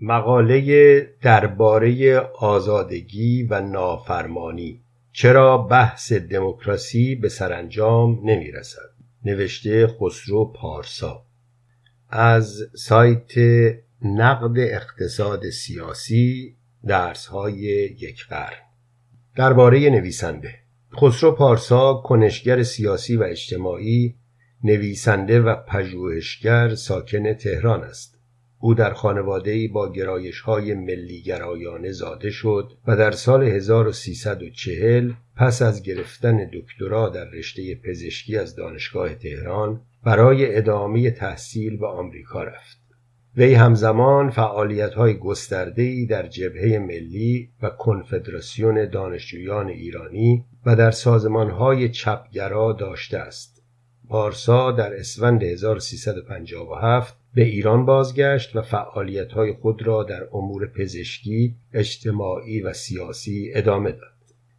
مقاله درباره آزادگی و نافرمانی. چرا بحث دموکراسی به سرانجام نمی رسد نوشته خسرو پارسا. از سایت نقد اقتصاد سیاسی درس های یک قرن. درباره نویسنده. خسرو پارسا کنشگر سیاسی و اجتماعی نویسنده و پژوهشگر ساکن تهران است. او در خانواده‌ای با گرایش های ملیگرایانه زاده شد و در سال 1340 پس از گرفتن دکترا در رشته پزشکی از دانشگاه تهران برای ادامه تحصیل به آمریکا رفت. وی همزمان فعالیت های گستردهی در جبهه ملی و کنفدراسیون دانشجویان ایرانی و در سازمان های چپگرا داشته است. پارسا در اسفند 1357 به ایران بازگشت و فعالیت‌های خود را در امور پزشکی، اجتماعی و سیاسی ادامه داد.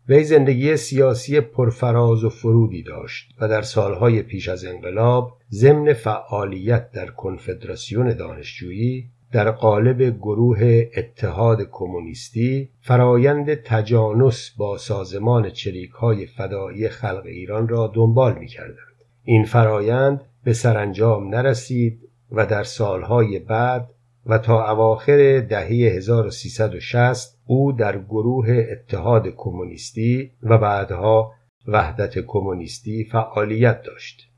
وی زندگی سیاسی پرفراز و فرودی داشت و در سالهای پیش از انقلاب ضمن فعالیت در کنفدراسیون دانشجویی در قالب گروه اتحاد کمونیستی فرایند تجانس با سازمان چریک های فدایی خلق ایران را دنبال می کردند. این فرایند به سرانجام نرسید و در سالهای بعد و تا اواخر دهه 1360 او در گروه اتحاد کمونیستی و بعدها وحدت کمونیستی فعالیت داشت.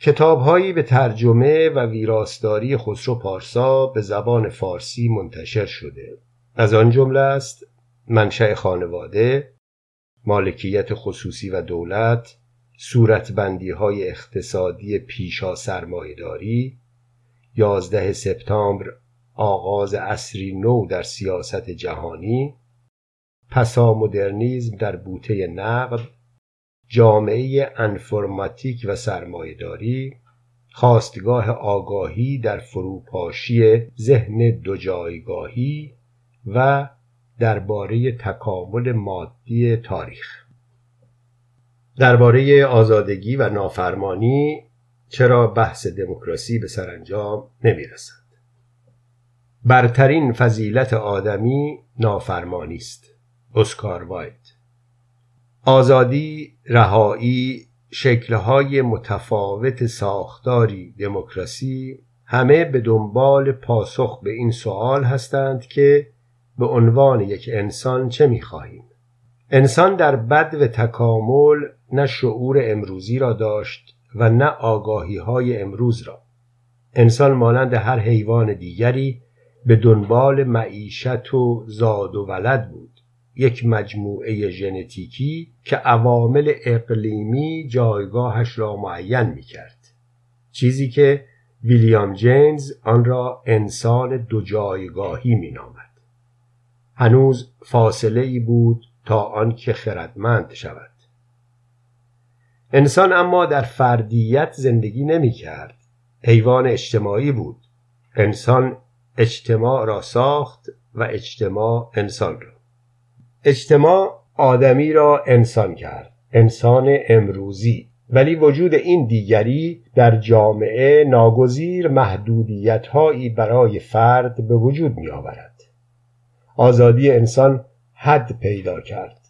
کتابهایی به ترجمه و ویراستاری خسرو پارسا به زبان فارسی منتشر شده. از آن جمله است منشأ خانواده، مالکیت خصوصی و دولت، صورتبندی های اقتصادی پیشا سرمایهداری، 11 سپتامبر آغاز اصری نو در سیاست جهانی پسا مدرنیزم در بوته نقد جامعه انفرماتیک و سرمایهداری خواستگاه آگاهی در فروپاشی ذهن دو جایگاهی و درباره تکامل مادی تاریخ. درباره آزادگی و نافرمانی چرا بحث دموکراسی به سرانجام نمی‌رسد؟ برترین فضیلت آدمی نافرمانی است. اسکار وایت. آزادی رهایی شکلهای متفاوت ساختاری دموکراسی همه به دنبال پاسخ به این سوال هستند که به عنوان یک انسان چه می‌خواهیم؟ انسان در بد و تکامل نه شعور امروزی را داشت و نه آگاهی های امروز را. انسان مانند هر حیوان دیگری به دنبال معیشت و زاد و ولد بود. یک مجموعه ژنتیکی که عوامل اقلیمی جایگاهش را معین می کرد چیزی که ویلیام جینز آن را انسان دو جایگاهی می نامد. هنوز فاصله ای بود تا آنکه خردمند شود. انسان اما در فردیت زندگی نمی کرد حیوان اجتماعی بود. انسان اجتماع را ساخت و اجتماع انسان را. اجتماع آدمی را انسان کرد. انسان امروزی. ولی وجود این دیگری در جامعه ناگزیر محدودیت هایی برای فرد به وجود می آورد آزادی انسان حد پیدا کرد.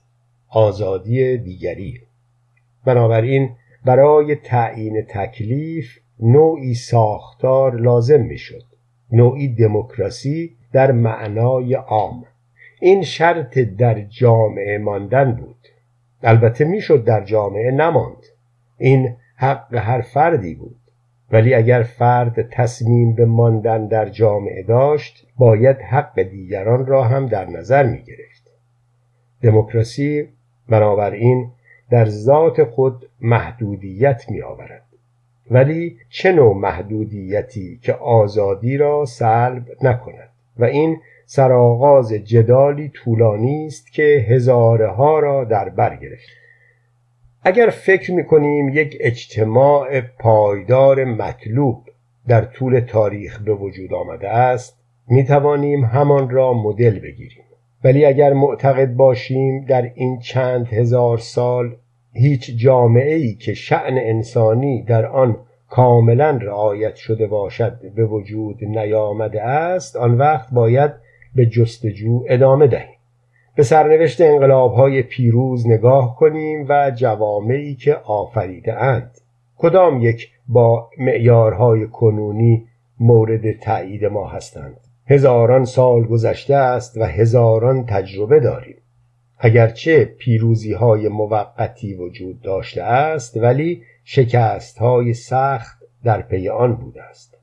آزادی دیگری. بنابراین برای تعیین تکلیف نوعی ساختار لازم می‌شد. نوعی دموکراسی در معنای عام. این شرط در جامعه ماندن بود. البته می‌شد در جامعه نماند. این حق هر فردی بود. ولی اگر فرد تصمیم به ماندن در جامعه داشت باید حق دیگران را هم در نظر می گرفت دموکراسی بنابراین در ذات خود محدودیت می آورد ولی چه نوع محدودیتی که آزادی را سلب نکند؟ و این سرآغاز جدالی طولانی است که هزاره ها را در بر گرفت. اگر فکر می کنیم یک اجتماع پایدار مطلوب در طول تاریخ به وجود آمده است می توانیم همان را مدل بگیریم. ولی اگر معتقد باشیم در این چند هزار سال هیچ جامعه ای که شعن انسانی در آن کاملا رعایت شده باشد به وجود نیامده است آن وقت باید به جستجو ادامه دهیم. به سرنوشت های پیروز نگاه کنیم و جوامعی که آفریده اند. کدام یک با معیارهای کنونی مورد تایید ما هستند؟ هزاران سال گذشته است و هزاران تجربه داریم. اگرچه پیروزی های موقتی وجود داشته است ولی شکست های سخت در پی آن بوده است.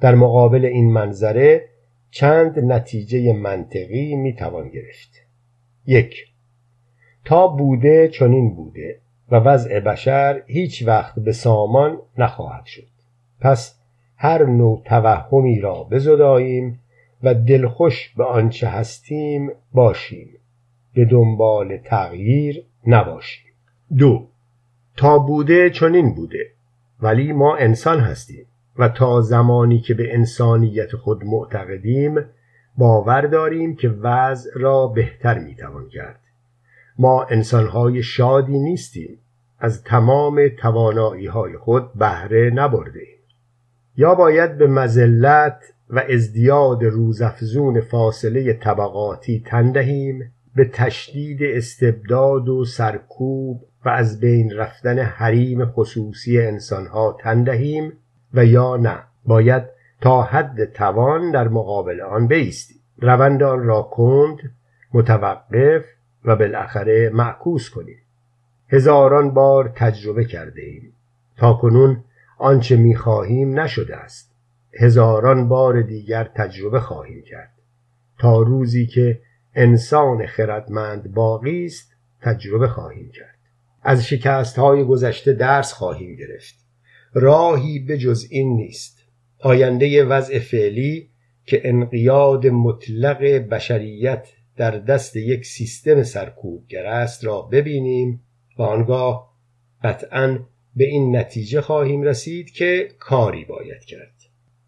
در مقابل این منظره چند نتیجه منطقی می توان گرفت. یک تا بوده چنین بوده و وضع بشر هیچ وقت به سامان نخواهد شد. پس هر نوع توهمی را بزداییم و دلخوش به آنچه هستیم باشیم. به دنبال تغییر نباشیم دو تا بوده چنین بوده ولی ما انسان هستیم و تا زمانی که به انسانیت خود معتقدیم باور داریم که وضع را بهتر می‌توان کرد ما انسانهای شادی نیستیم از تمام توانایی های خود بهره نبرده ایم. یا باید به مزلت و ازدیاد روزافزون فاصله طبقاتی تندهیم به تشدید استبداد و سرکوب و از بین رفتن حریم خصوصی انسانها تندهیم و یا نه باید تا حد توان در مقابل آن بیستیم. روند آن را کند متوقف و بالاخره معکوس کنیم. هزاران بار تجربه کرده ایم. تا کنون آنچه می‌خواهیم نشده است. هزاران بار دیگر تجربه خواهیم کرد. تا روزی که انسان خردمند باقی است تجربه خواهیم کرد. از شکست های گذشته درس خواهیم گرفت. راهی به جز این نیست. آینده وضع فعلی که انقیاد مطلق بشریت در دست یک سیستم سرکوبگر است را ببینیم و آنگاه قطعا به این نتیجه خواهیم رسید که کاری باید کرد.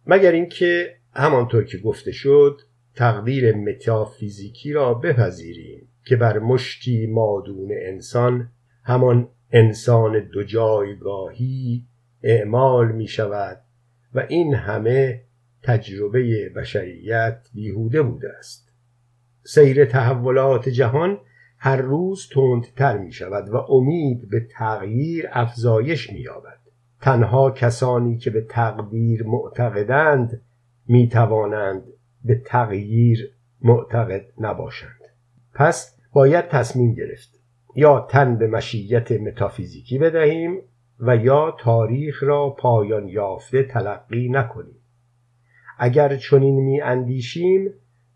مگر اینکه همانطور که گفته شد تقدیر متافیزیکی را بپذیریم که بر مشتی مادون انسان همان انسان دو جایگاهی اعمال می شود و این همه تجربه بشریت بیهوده بوده است. سیر تحولات جهان هر روز تندتر می شود و امید به تغییر افزایش می یابد تنها کسانی که به تقدیر معتقدند می توانند به تغییر معتقد نباشند. پس باید تصمیم گرفت یا تن به مشیت متافیزیکی بدهیم و یا تاریخ را پایان یافته تلقی نکنیم. اگر چنین می اندیشیم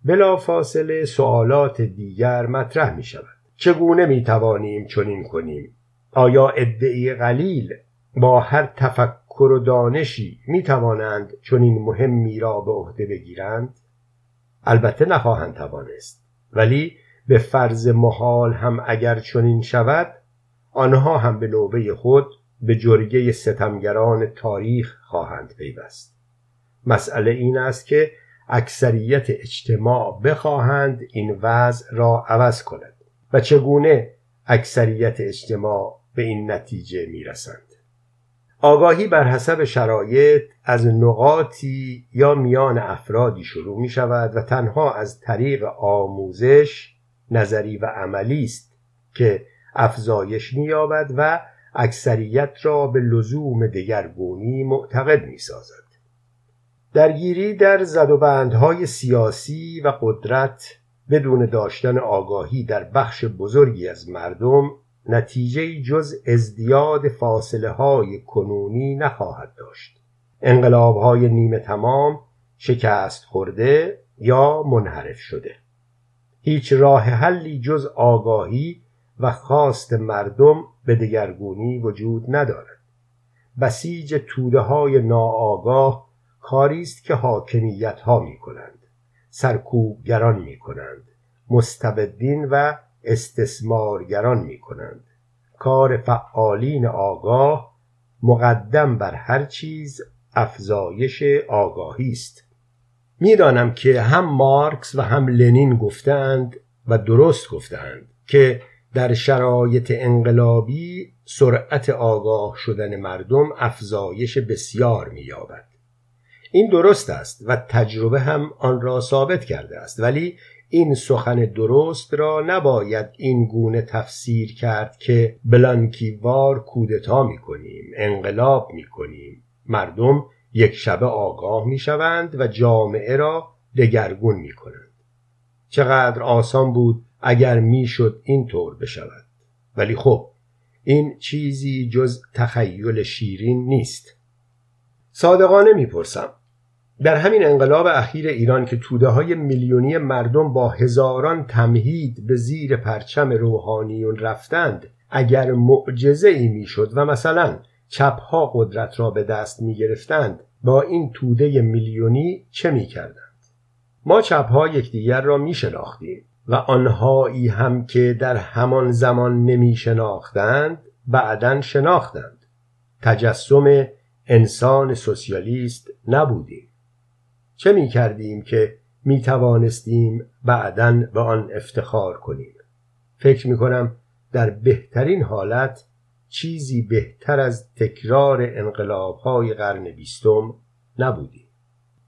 بلا فاصله سوالات دیگر مطرح می شود. چگونه می توانیم چنین کنیم؟ آیا ادعی قلیل با هر تفکر و دانشی می توانند چنین مهمی را به عهده بگیرند؟ البته نخواهند توانست. ولی به فرض محال هم اگر چنین شود آنها هم به نوبه خود به جرگه ستمگران تاریخ خواهند پیوست. مسئله این است که اکثریت اجتماع بخواهند این وضع را عوض کند و چگونه اکثریت اجتماع به این نتیجه می‌رسند. آگاهی بر حسب شرایط از نقاطی یا میان افرادی شروع می شود و تنها از طریق آموزش نظری و عملی است که افزایش می‌یابد و اکثریت را به لزوم دگرگونی معتقد می سازد. درگیری در زد سیاسی و قدرت بدون داشتن آگاهی در بخش بزرگی از مردم نتیجه جز ازدیاد فاصله های کنونی نخواهد داشت. انقلاب های نیمه تمام شکست خورده یا منحرف شده. هیچ راه حلی جز آگاهی و خواست مردم به دگرگونی وجود ندارد. بسیج توده های ناآگاه کاری است که حاکمیت ها می کنند سرکوبگران می کنند مستبدین و استثمارگران می کنند کار فعالین آگاه مقدم بر هر چیز افزایش آگاهی است. می‌دانم که هم مارکس و هم لنین گفتند و درست گفتند که در شرایط انقلابی سرعت آگاه شدن مردم افزایش بسیار می‌یابد. این درست است و تجربه هم آن را ثابت کرده است ولی این سخن درست را نباید این گونه تفسیر کرد که بلانکیوار کودتا می کنیم انقلاب می کنیم مردم یک شبه آگاه می شوند و جامعه را دگرگون می کنند چقدر آسان بود اگر می‌شد اینطور بشود. ولی خب این چیزی جز تخیل شیرین نیست. صادقانه می‌پرسم. در همین انقلاب اخیر ایران که توده های میلیونی مردم با هزاران تمهید به زیر پرچم روحانیون رفتند اگر معجزه ای می‌شد و مثلا چپها قدرت را به دست می گرفتند با این توده میلیونی چه می کردند؟ ما چپها یکدیگر را می شناختیم و آنهایی هم که در همان زمان نمی شناختند بعدا شناختند تجسم انسان سوسیالیست نبودیم چه می کردیم که می توانستیم بعدا به آن افتخار کنیم؟ فکر می کنم در بهترین حالت چیزی بهتر از تکرار انقلابهای قرن بیستم نبودیم.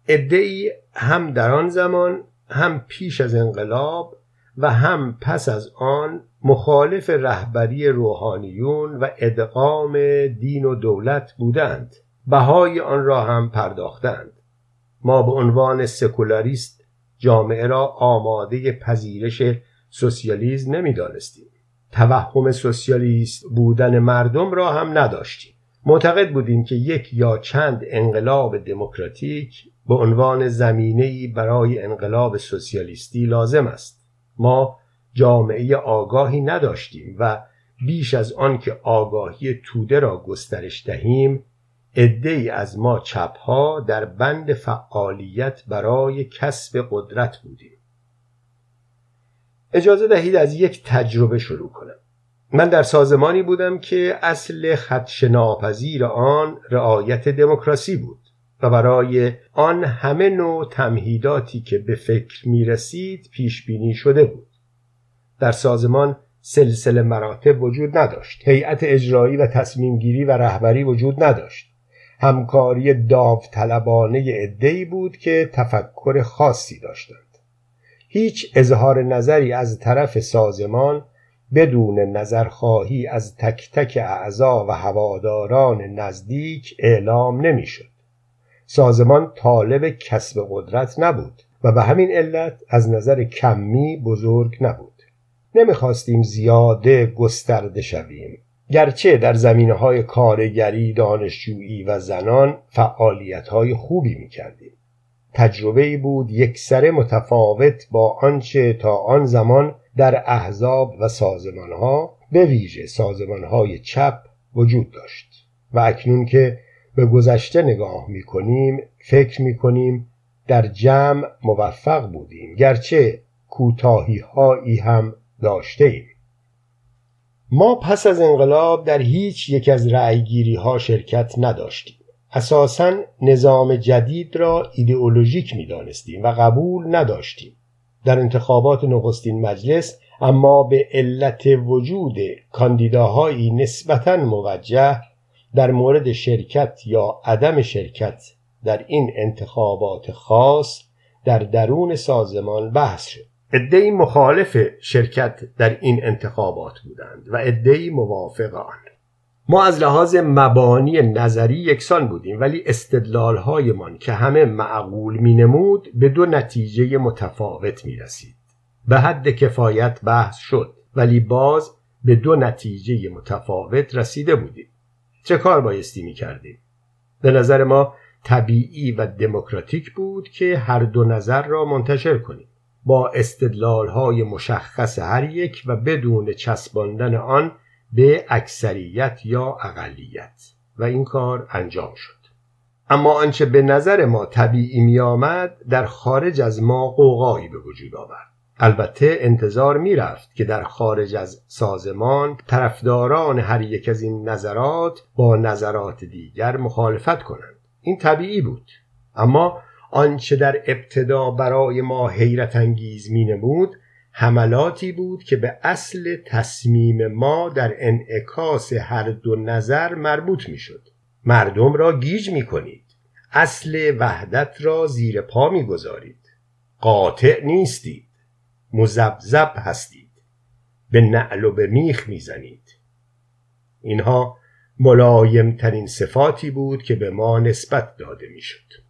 ادعی هم در آن زمان هم پیش از انقلاب و هم پس از آن مخالف رهبری روحانیون و ادغام دین و دولت بودند. بهای آن را هم پرداختند. ما به عنوان سکولاریست جامعه را آماده پذیرش سوسیالیسم نمی‌دانستیم. توهم سوسیالیست بودن مردم را هم نداشتیم. معتقد بودیم که یک یا چند انقلاب دموکراتیک به عنوان زمینه‌ای برای انقلاب سوسیالیستی لازم است. ما جامعه آگاهی نداشتیم و بیش از آن که آگاهی توده را گسترش دهیم عدهای از ما چپها در بند فعالیت برای کسب قدرت بودیم اجازه دهید از یک تجربه شروع کنم. من در سازمانی بودم که اصل خدش ناپذیر آن رعایت دموکراسی بود و برای آن همه نوع تمهیداتی که به فکر می رسید پیش بینی شده بود. در سازمان سلسله مراتب وجود نداشت. هیئت اجرایی و تصمیم گیری و رهبری وجود نداشت. همکاری داوطلبانه عدهای بود که تفکر خاصی داشتند هیچ اظهار نظری از طرف سازمان بدون نظرخواهی از تک تک اعضا و هواداران نزدیک اعلام نمی‌شد. سازمان طالب کسب قدرت نبود و به همین علت از نظر کمی بزرگ نبود. نمی‌خواستیم زیاده گسترده شویم. گرچه در زمینه های کارگری، دانشجویی و زنان فعالیت های خوبی می کردیم. تجربه بود یک سر متفاوت با آنچه تا آن زمان در احزاب و سازمان ها به ویژه سازمان های چپ وجود داشت و اکنون که به گذشته نگاه می کنیم فکر می کنیم در جمع موفق بودیم گرچه کوتاهی هایی هم داشته ایم. ما پس از انقلاب در هیچ یک از رأیگیری ها شرکت نداشتیم. اساسا نظام جدید را ایدئولوژیک می دانستیم و قبول نداشتیم. در انتخابات نخستین مجلس اما به علت وجود کاندیداهایی نسبتا موجه در مورد شرکت یا عدم شرکت در این انتخابات خاص در درون سازمان بحث شد. عدهای مخالف شرکت در این انتخابات بودند و عدهای موافق آن ما از لحاظ مبانی نظری یکسان بودیم ولی استدلالهایمان که همه معقول مینمود به دو نتیجه متفاوت می رسید. به حد کفایت بحث شد ولی باز به دو نتیجه متفاوت رسیده بودیم. چه کار بایستی می کردیم؟ به نظر ما طبیعی و دموکراتیک بود که هر دو نظر را منتشر کنیم. با استدلالهای مشخص هر یک و بدون چسباندن آن به اکثریت یا اقلیت. و این کار انجام شد. اما آنچه به نظر ما طبیعی می آمد در خارج از ما قوقایی به وجود آورد. البته انتظار می رفت که در خارج از سازمان طرفداران هر یک از این نظرات با نظرات دیگر مخالفت کنند. این طبیعی بود. اما آنچه در ابتدا برای ما حیرت انگیز می نمود حملاتی بود که به اصل تصمیم ما در انعکاس هر دو نظر مربوط می شد مردم را گیج می کنید اصل وحدت را زیر پا می گذارید قاطع نیستید. مزبزب هستید. به نعل و به میخ می‌زنید. اینها ملایمترین صفاتی بود که به ما نسبت داده می‌شد.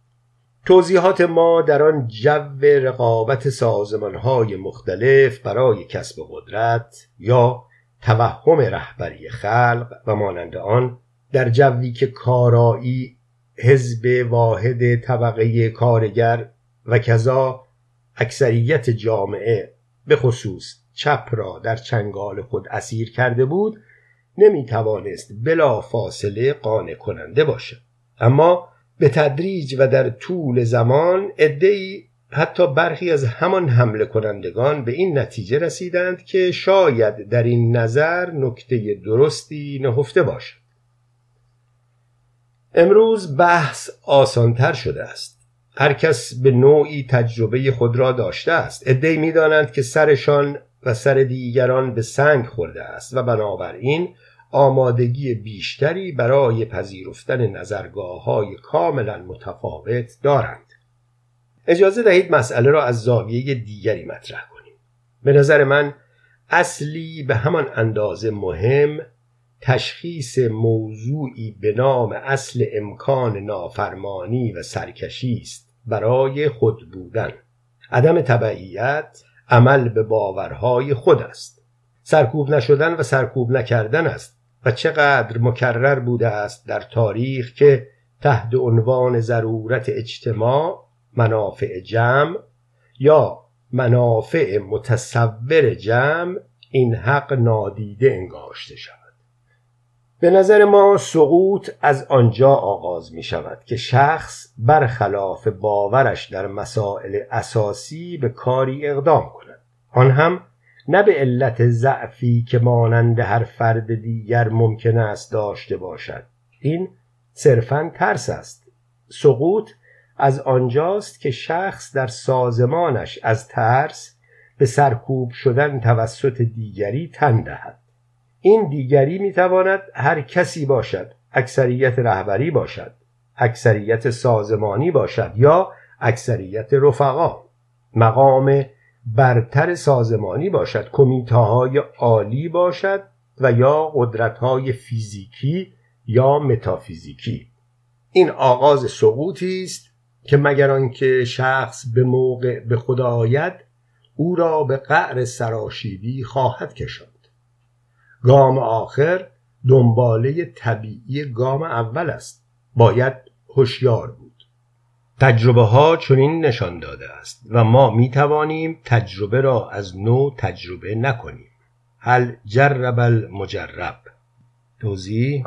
توضیحات ما در آن جو رقابت سازمانهای مختلف برای کسب قدرت یا توهم رهبری خلق و مانند آن در جوی که کارایی حزب واحد طبقه کارگر و کذا اکثریت جامعه به خصوص چپ را در چنگال خود اسیر کرده بود نمی توانست بلا فاصله قانع کننده باشد. اما به تدریج و در طول زمان ادهی حتی برخی از همان حمله کنندگان به این نتیجه رسیدند که شاید در این نظر نکته درستی نهفته باشد. امروز بحث آسانتر شده است. هر کس به نوعی تجربه خود را داشته است. عدهای می‌دانند که سرشان و سر دیگران به سنگ خورده است و بنابراین آمادگی بیشتری برای پذیرفتن نظرگاه های کاملا متفاوت دارند. اجازه دهید مسئله را از زاویه دیگری مطرح کنیم. به نظر من اصلی به همان اندازه مهم تشخیص موضوعی به نام اصل امکان نافرمانی و سرکشی است برای خود بودن. عدم تبعیت عمل به باورهای خود است. سرکوب نشدن و سرکوب نکردن است. و چقدر مکرر بوده است در تاریخ که تحت عنوان ضرورت اجتماع منافع جمع یا منافع متصور جمع این حق نادیده انگاشته شود. به نظر ما سقوط از آنجا آغاز می شود که شخص برخلاف باورش در مسائل اساسی به کاری اقدام کند. آن هم نه به علت ضعفی که مانند هر فرد دیگر ممکن است داشته باشد. این صرفا ترس است. سقوط از آنجاست که شخص در سازمانش از ترس به سرکوب شدن توسط دیگری تن دهد. این دیگری می‌تواند هر کسی باشد اکثریت رهبری باشد اکثریت سازمانی باشد یا اکثریت رفقا. مقام برتر سازمانی باشد کمیته های عالی باشد و یا قدرت های فیزیکی یا متافیزیکی. این آغاز سقوطی است که مگر آنکه شخص به موقع به خدا آید او را به قعر سراشیبی خواهد کشاند. گام آخر دنباله طبیعی گام اول است. باید هوشیار تجربه ها چنین نشان داده است و ما می توانیم تجربه را از نو تجربه نکنیم. هل جرب المجرب. توضیح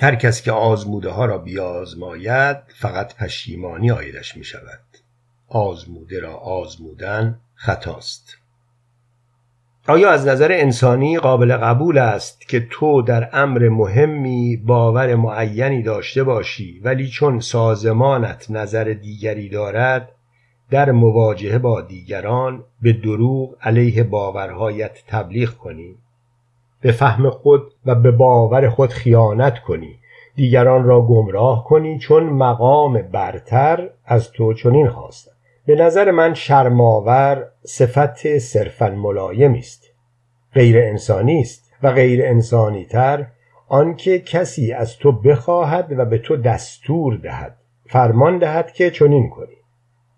هر کس که آزموده ها را بیازماید فقط پشیمانی آیدش می شود آزموده را آزمودن خطاست. آیا از نظر انسانی قابل قبول است که تو در امر مهمی باور معینی داشته باشی ولی چون سازمانت نظر دیگری دارد در مواجهه با دیگران به دروغ علیه باورهایت تبلیغ کنی؟ به فهم خود و به باور خود خیانت کنی. دیگران را گمراه کنی چون مقام برتر از تو چنین خواستند. به نظر من شرماور صفت صرفا ملایمی است. غیر انسانی است و غیر انسانی تر آنکه کسی از تو بخواهد و به تو دستور دهد فرمان دهد که چنین کنی.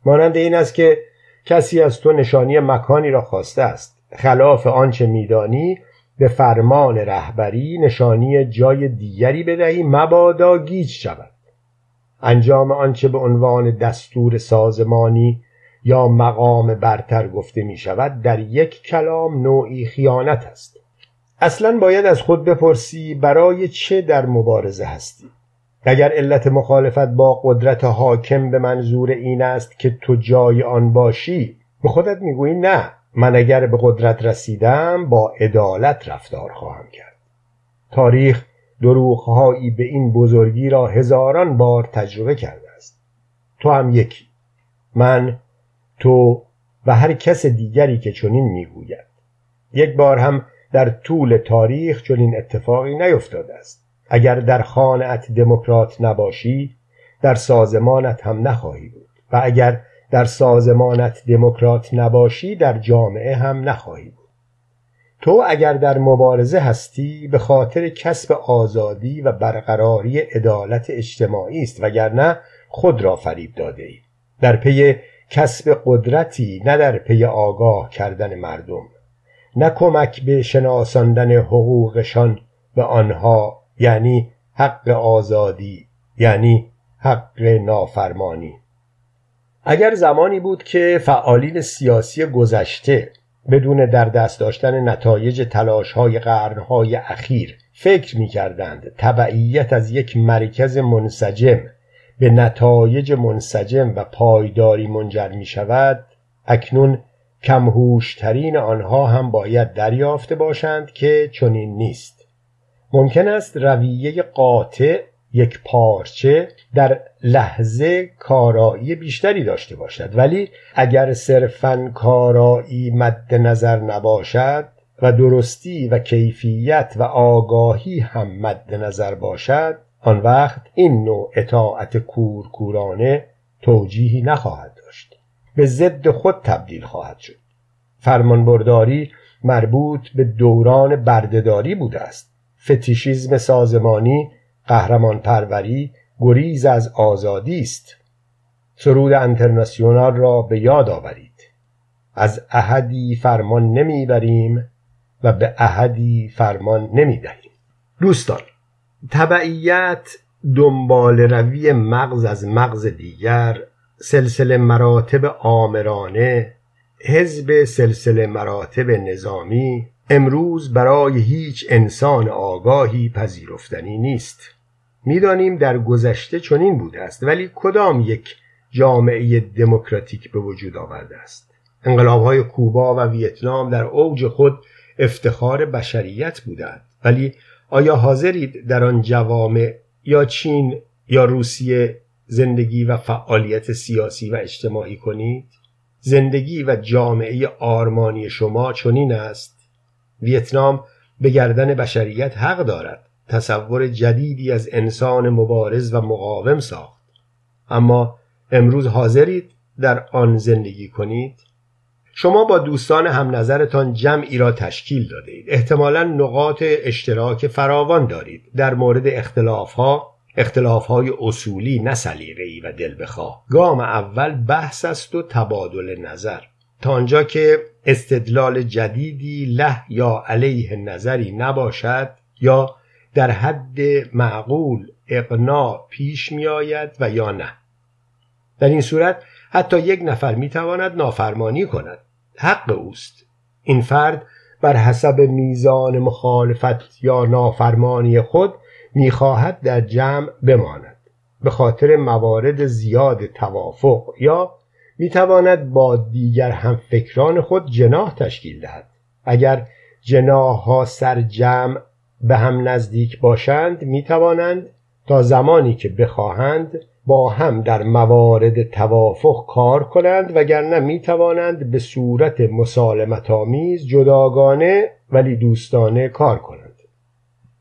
مانند این است که کسی از تو نشانی مکانی را خواسته است. خلاف آنچه میدانی به فرمان رهبری نشانی جای دیگری بدهی مبادا گیج شود. انجام آنچه به عنوان دستور سازمانی یا مقام برتر گفته می شود در یک کلام نوعی خیانت است. اصلا باید از خود بپرسی برای چه در مبارزه هستی. اگر علت مخالفت با قدرت حاکم به منظور این است که تو جای آن باشی به خودت می‌گویی نه من اگر به قدرت رسیدم با عدالت رفتار خواهم کرد. تاریخ دروغهایی به این بزرگی را هزاران بار تجربه کرده است. تو هم یکی. من تو و هر کس دیگری که چنین می‌گوید. یک بار هم در طول تاریخ چنین اتفاقی نیفتاده است. اگر در خانعت دموکرات نباشی در سازمانت هم نخواهی بود. و اگر در سازمانت دموکرات نباشی در جامعه هم نخواهی بود. تو اگر در مبارزه هستی به خاطر کسب آزادی و برقراری عدالت اجتماعی است وگرنه خود را فریب داده ای در پی کسب قدرتی نه در پی آگاه کردن مردم. نه کمک به شناساندن حقوقشان به آنها یعنی حق آزادی یعنی حق نافرمانی. اگر زمانی بود که فعالین سیاسی گذشته بدون در دست داشتن نتایج تلاش های قرنهای اخیر فکر می کردند تبعیت از یک مرکز منسجم به نتایج منسجم و پایداری منجر می شود اکنون کمهوشترین آنها هم باید دریافته باشند که چنین نیست. ممکن است رویه قاطع یک پارچه در لحظه کارایی بیشتری داشته باشد. ولی اگر صرفا کارایی مد نظر نباشد و درستی و کیفیت و آگاهی هم مد نظر باشد آن وقت این نوع اطاعت کورکورانه توجیهی نخواهد داشت. به ضد خود تبدیل خواهد شد. فرمانبرداری مربوط به دوران بردهداری بوده است. فتیشیزم سازمانی قهرمان پروری گریز از آزادی است. سرود انترناسیونال را به یاد آورید. از احدی فرمان نمی‌بریم و به احدی فرمان نمی‌دهیم. دوستان تبعیت دنبال روی مغز از مغز دیگر سلسله مراتب آمرانه حزب سلسله مراتب نظامی امروز برای هیچ انسان آگاهی پذیرفتنی نیست. می‌دانیم در گذشته چنین بوده است ولی کدام یک جامعه دموکراتیک به وجود آورده است؟ انقلابهای کوبا و ویتنام در اوج خود افتخار بشریت بودند. ولی آیا حاضرید در آن جوامع یا چین یا روسیه زندگی و فعالیت سیاسی و اجتماعی کنید؟ زندگی و جامعه آرمانی شما چنین است؟ ویتنام به گردن بشریت حق دارد. تصور جدیدی از انسان مبارز و مقاوم ساخت. اما امروز حاضرید در آن زندگی کنید؟ شما با دوستان هم نظرتان جمعی را تشکیل داده اید احتمالا نقاط اشتراک فراوان دارید. در مورد اختلافها اختلافهای اصولی نه سلیقه‌ای و دل بخواه گام اول بحث است و تبادل نظر. تا آنجا که استدلال جدیدی له یا علیه نظری نباشد یا در حد معقول اقناع پیش می آید و یا نه. در این صورت حتی یک نفر می تواند نافرمانی کند. حق اوست. این فرد بر حسب میزان مخالفت یا نافرمانی خود می‌خواهد در جمع بماند. به خاطر موارد زیاد توافق یا می‌تواند با دیگر هم فکران خود جناح تشکیل دهد. اگر جناح ها سر جمع به هم نزدیک باشند می‌توانند تا زمانی که بخواهند با هم در موارد توافق کار کنند وگرنه می توانند به صورت مسالمت آمیز جداگانه ولی دوستانه کار کنند.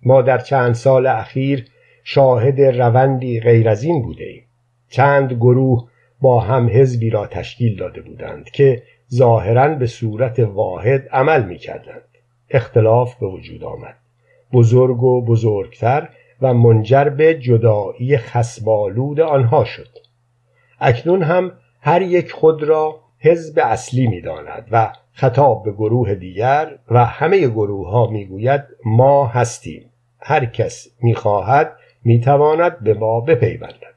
ما در چند سال اخیر شاهد روندی غیر از این بوده ایم. چند گروه با هم حزبی را تشکیل داده بودند که ظاهرا به صورت واحد عمل می کردند. اختلاف به وجود آمد. بزرگ و بزرگتر و منجر به جدایی خسبالود آنها شد. اکنون هم هر یک خود را حزب اصلی می داند و خطاب به گروه دیگر و همه گروه ها می گوید ما هستیم. هر کس می خواهد می تواند به ما بپیوندد.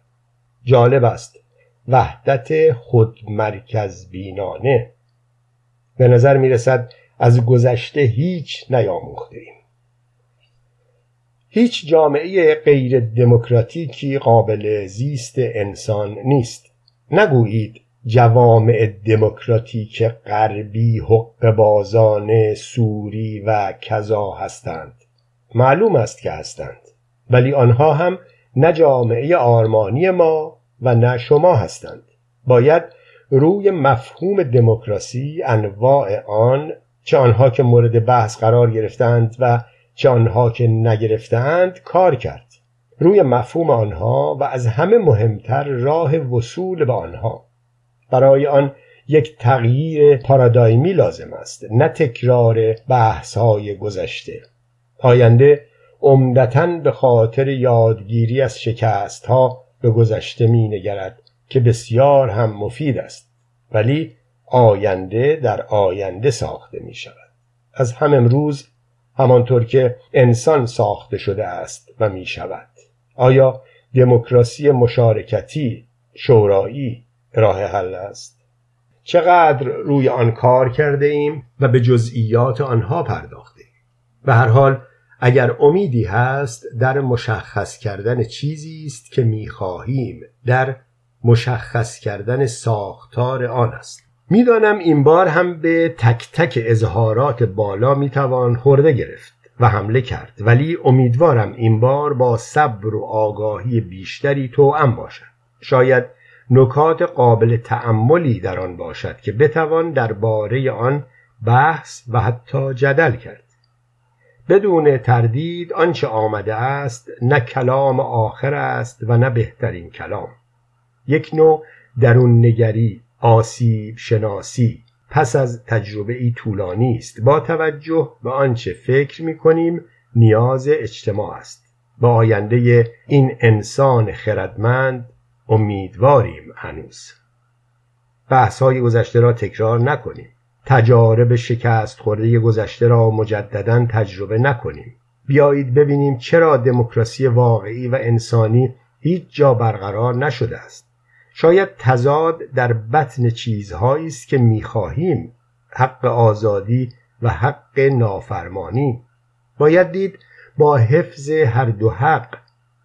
جالب است. وحدت خودمرکز بینانه به نظر می رسد از گذشته هیچ نیاموخته ایم هیچ جامعه غیر دموکراتیکی قابل زیست انسان نیست. نگویید جوامع دموکراتیک غربی حق بازانه سوری و کذا هستند. معلوم است که هستند. ولی آنها هم نه جامعه آرمانی ما و نه شما هستند. باید روی مفهوم دموکراسی انواع آن چه آنها که مورد بحث قرار گرفتند و چه آنها که نگرفتند کار کرد. روی مفهوم آنها و از همه مهمتر راه وصول به آنها. برای آن یک تغییر پارادایمی لازم است نه تکرار بحث های گذشته. آینده عمدتا به خاطر یادگیری از شکست ها به گذشته می نگرد که بسیار هم مفید است ولی آینده در آینده ساخته می شود از هم امروز همانطور که انسان ساخته شده است و می شود آیا دموکراسی مشارکتی شورایی راه حل است؟ چقدر روی آن کار کرده ایم و به جزئیات آنها پرداخته ایم به هر حال اگر امیدی هست در مشخص کردن چیزی است که می‌خواهیم در مشخص کردن ساختار آن است. می‌دانم این بار هم به تک تک اظهارات بالا می‌توان خورده گرفت و حمله کرد. ولی امیدوارم این بار با صبر و آگاهی بیشتری توأم باشد. شاید نکات قابل تأملی در آن باشد که بتوان درباره آن بحث و حتی جدل کرد. بدون تردید آنچه آمده است نه کلام آخر است و نه بهترین کلام. یک نوع درون نگری آسیب شناسی پس از تجربه ای طولانی است. با توجه به آنچه فکر می کنیم نیاز اجتماع است. با آینده این انسان خردمند امیدواریم هنوز. بحث های گذشته را تکرار نکنیم. تجارب شکست خورده گذشته را مجددا تجربه نکنیم. بیایید ببینیم چرا دموکراسی واقعی و انسانی هیچ جا برقرار نشده است. شاید تضاد در بطن چیزهایی است که می‌خواهیم حق آزادی و حق نافرمانی. باید دید با حفظ هر دو حق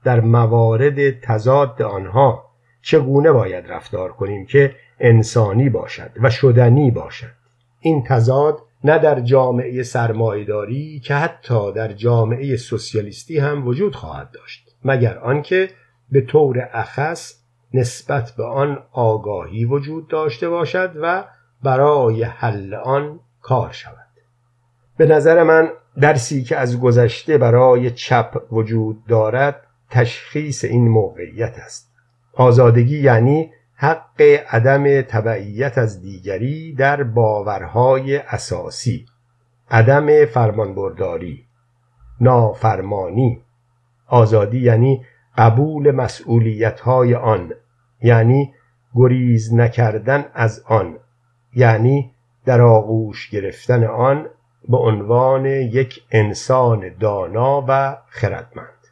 در موارد تضاد آنها چگونه باید رفتار کنیم که انسانی باشد و شدنی باشد. این تضاد نه در جامعه سرمایهداری که حتی در جامعه سوسیالیستی هم وجود خواهد داشت مگر آنکه به طور اخص نسبت به آن آگاهی وجود داشته باشد و برای حل آن کار شود. به نظر من درسی که از گذشته برای چپ وجود دارد تشخیص این موقعیت است. آزادگی یعنی حق عدم تبعیت از دیگری در باورهای اساسی عدم فرمانبرداری نافرمانی. آزادی یعنی قبول مسئولیت های آن یعنی گریز نکردن از آن یعنی در آغوش گرفتن آن به عنوان یک انسان دانا و خردمند.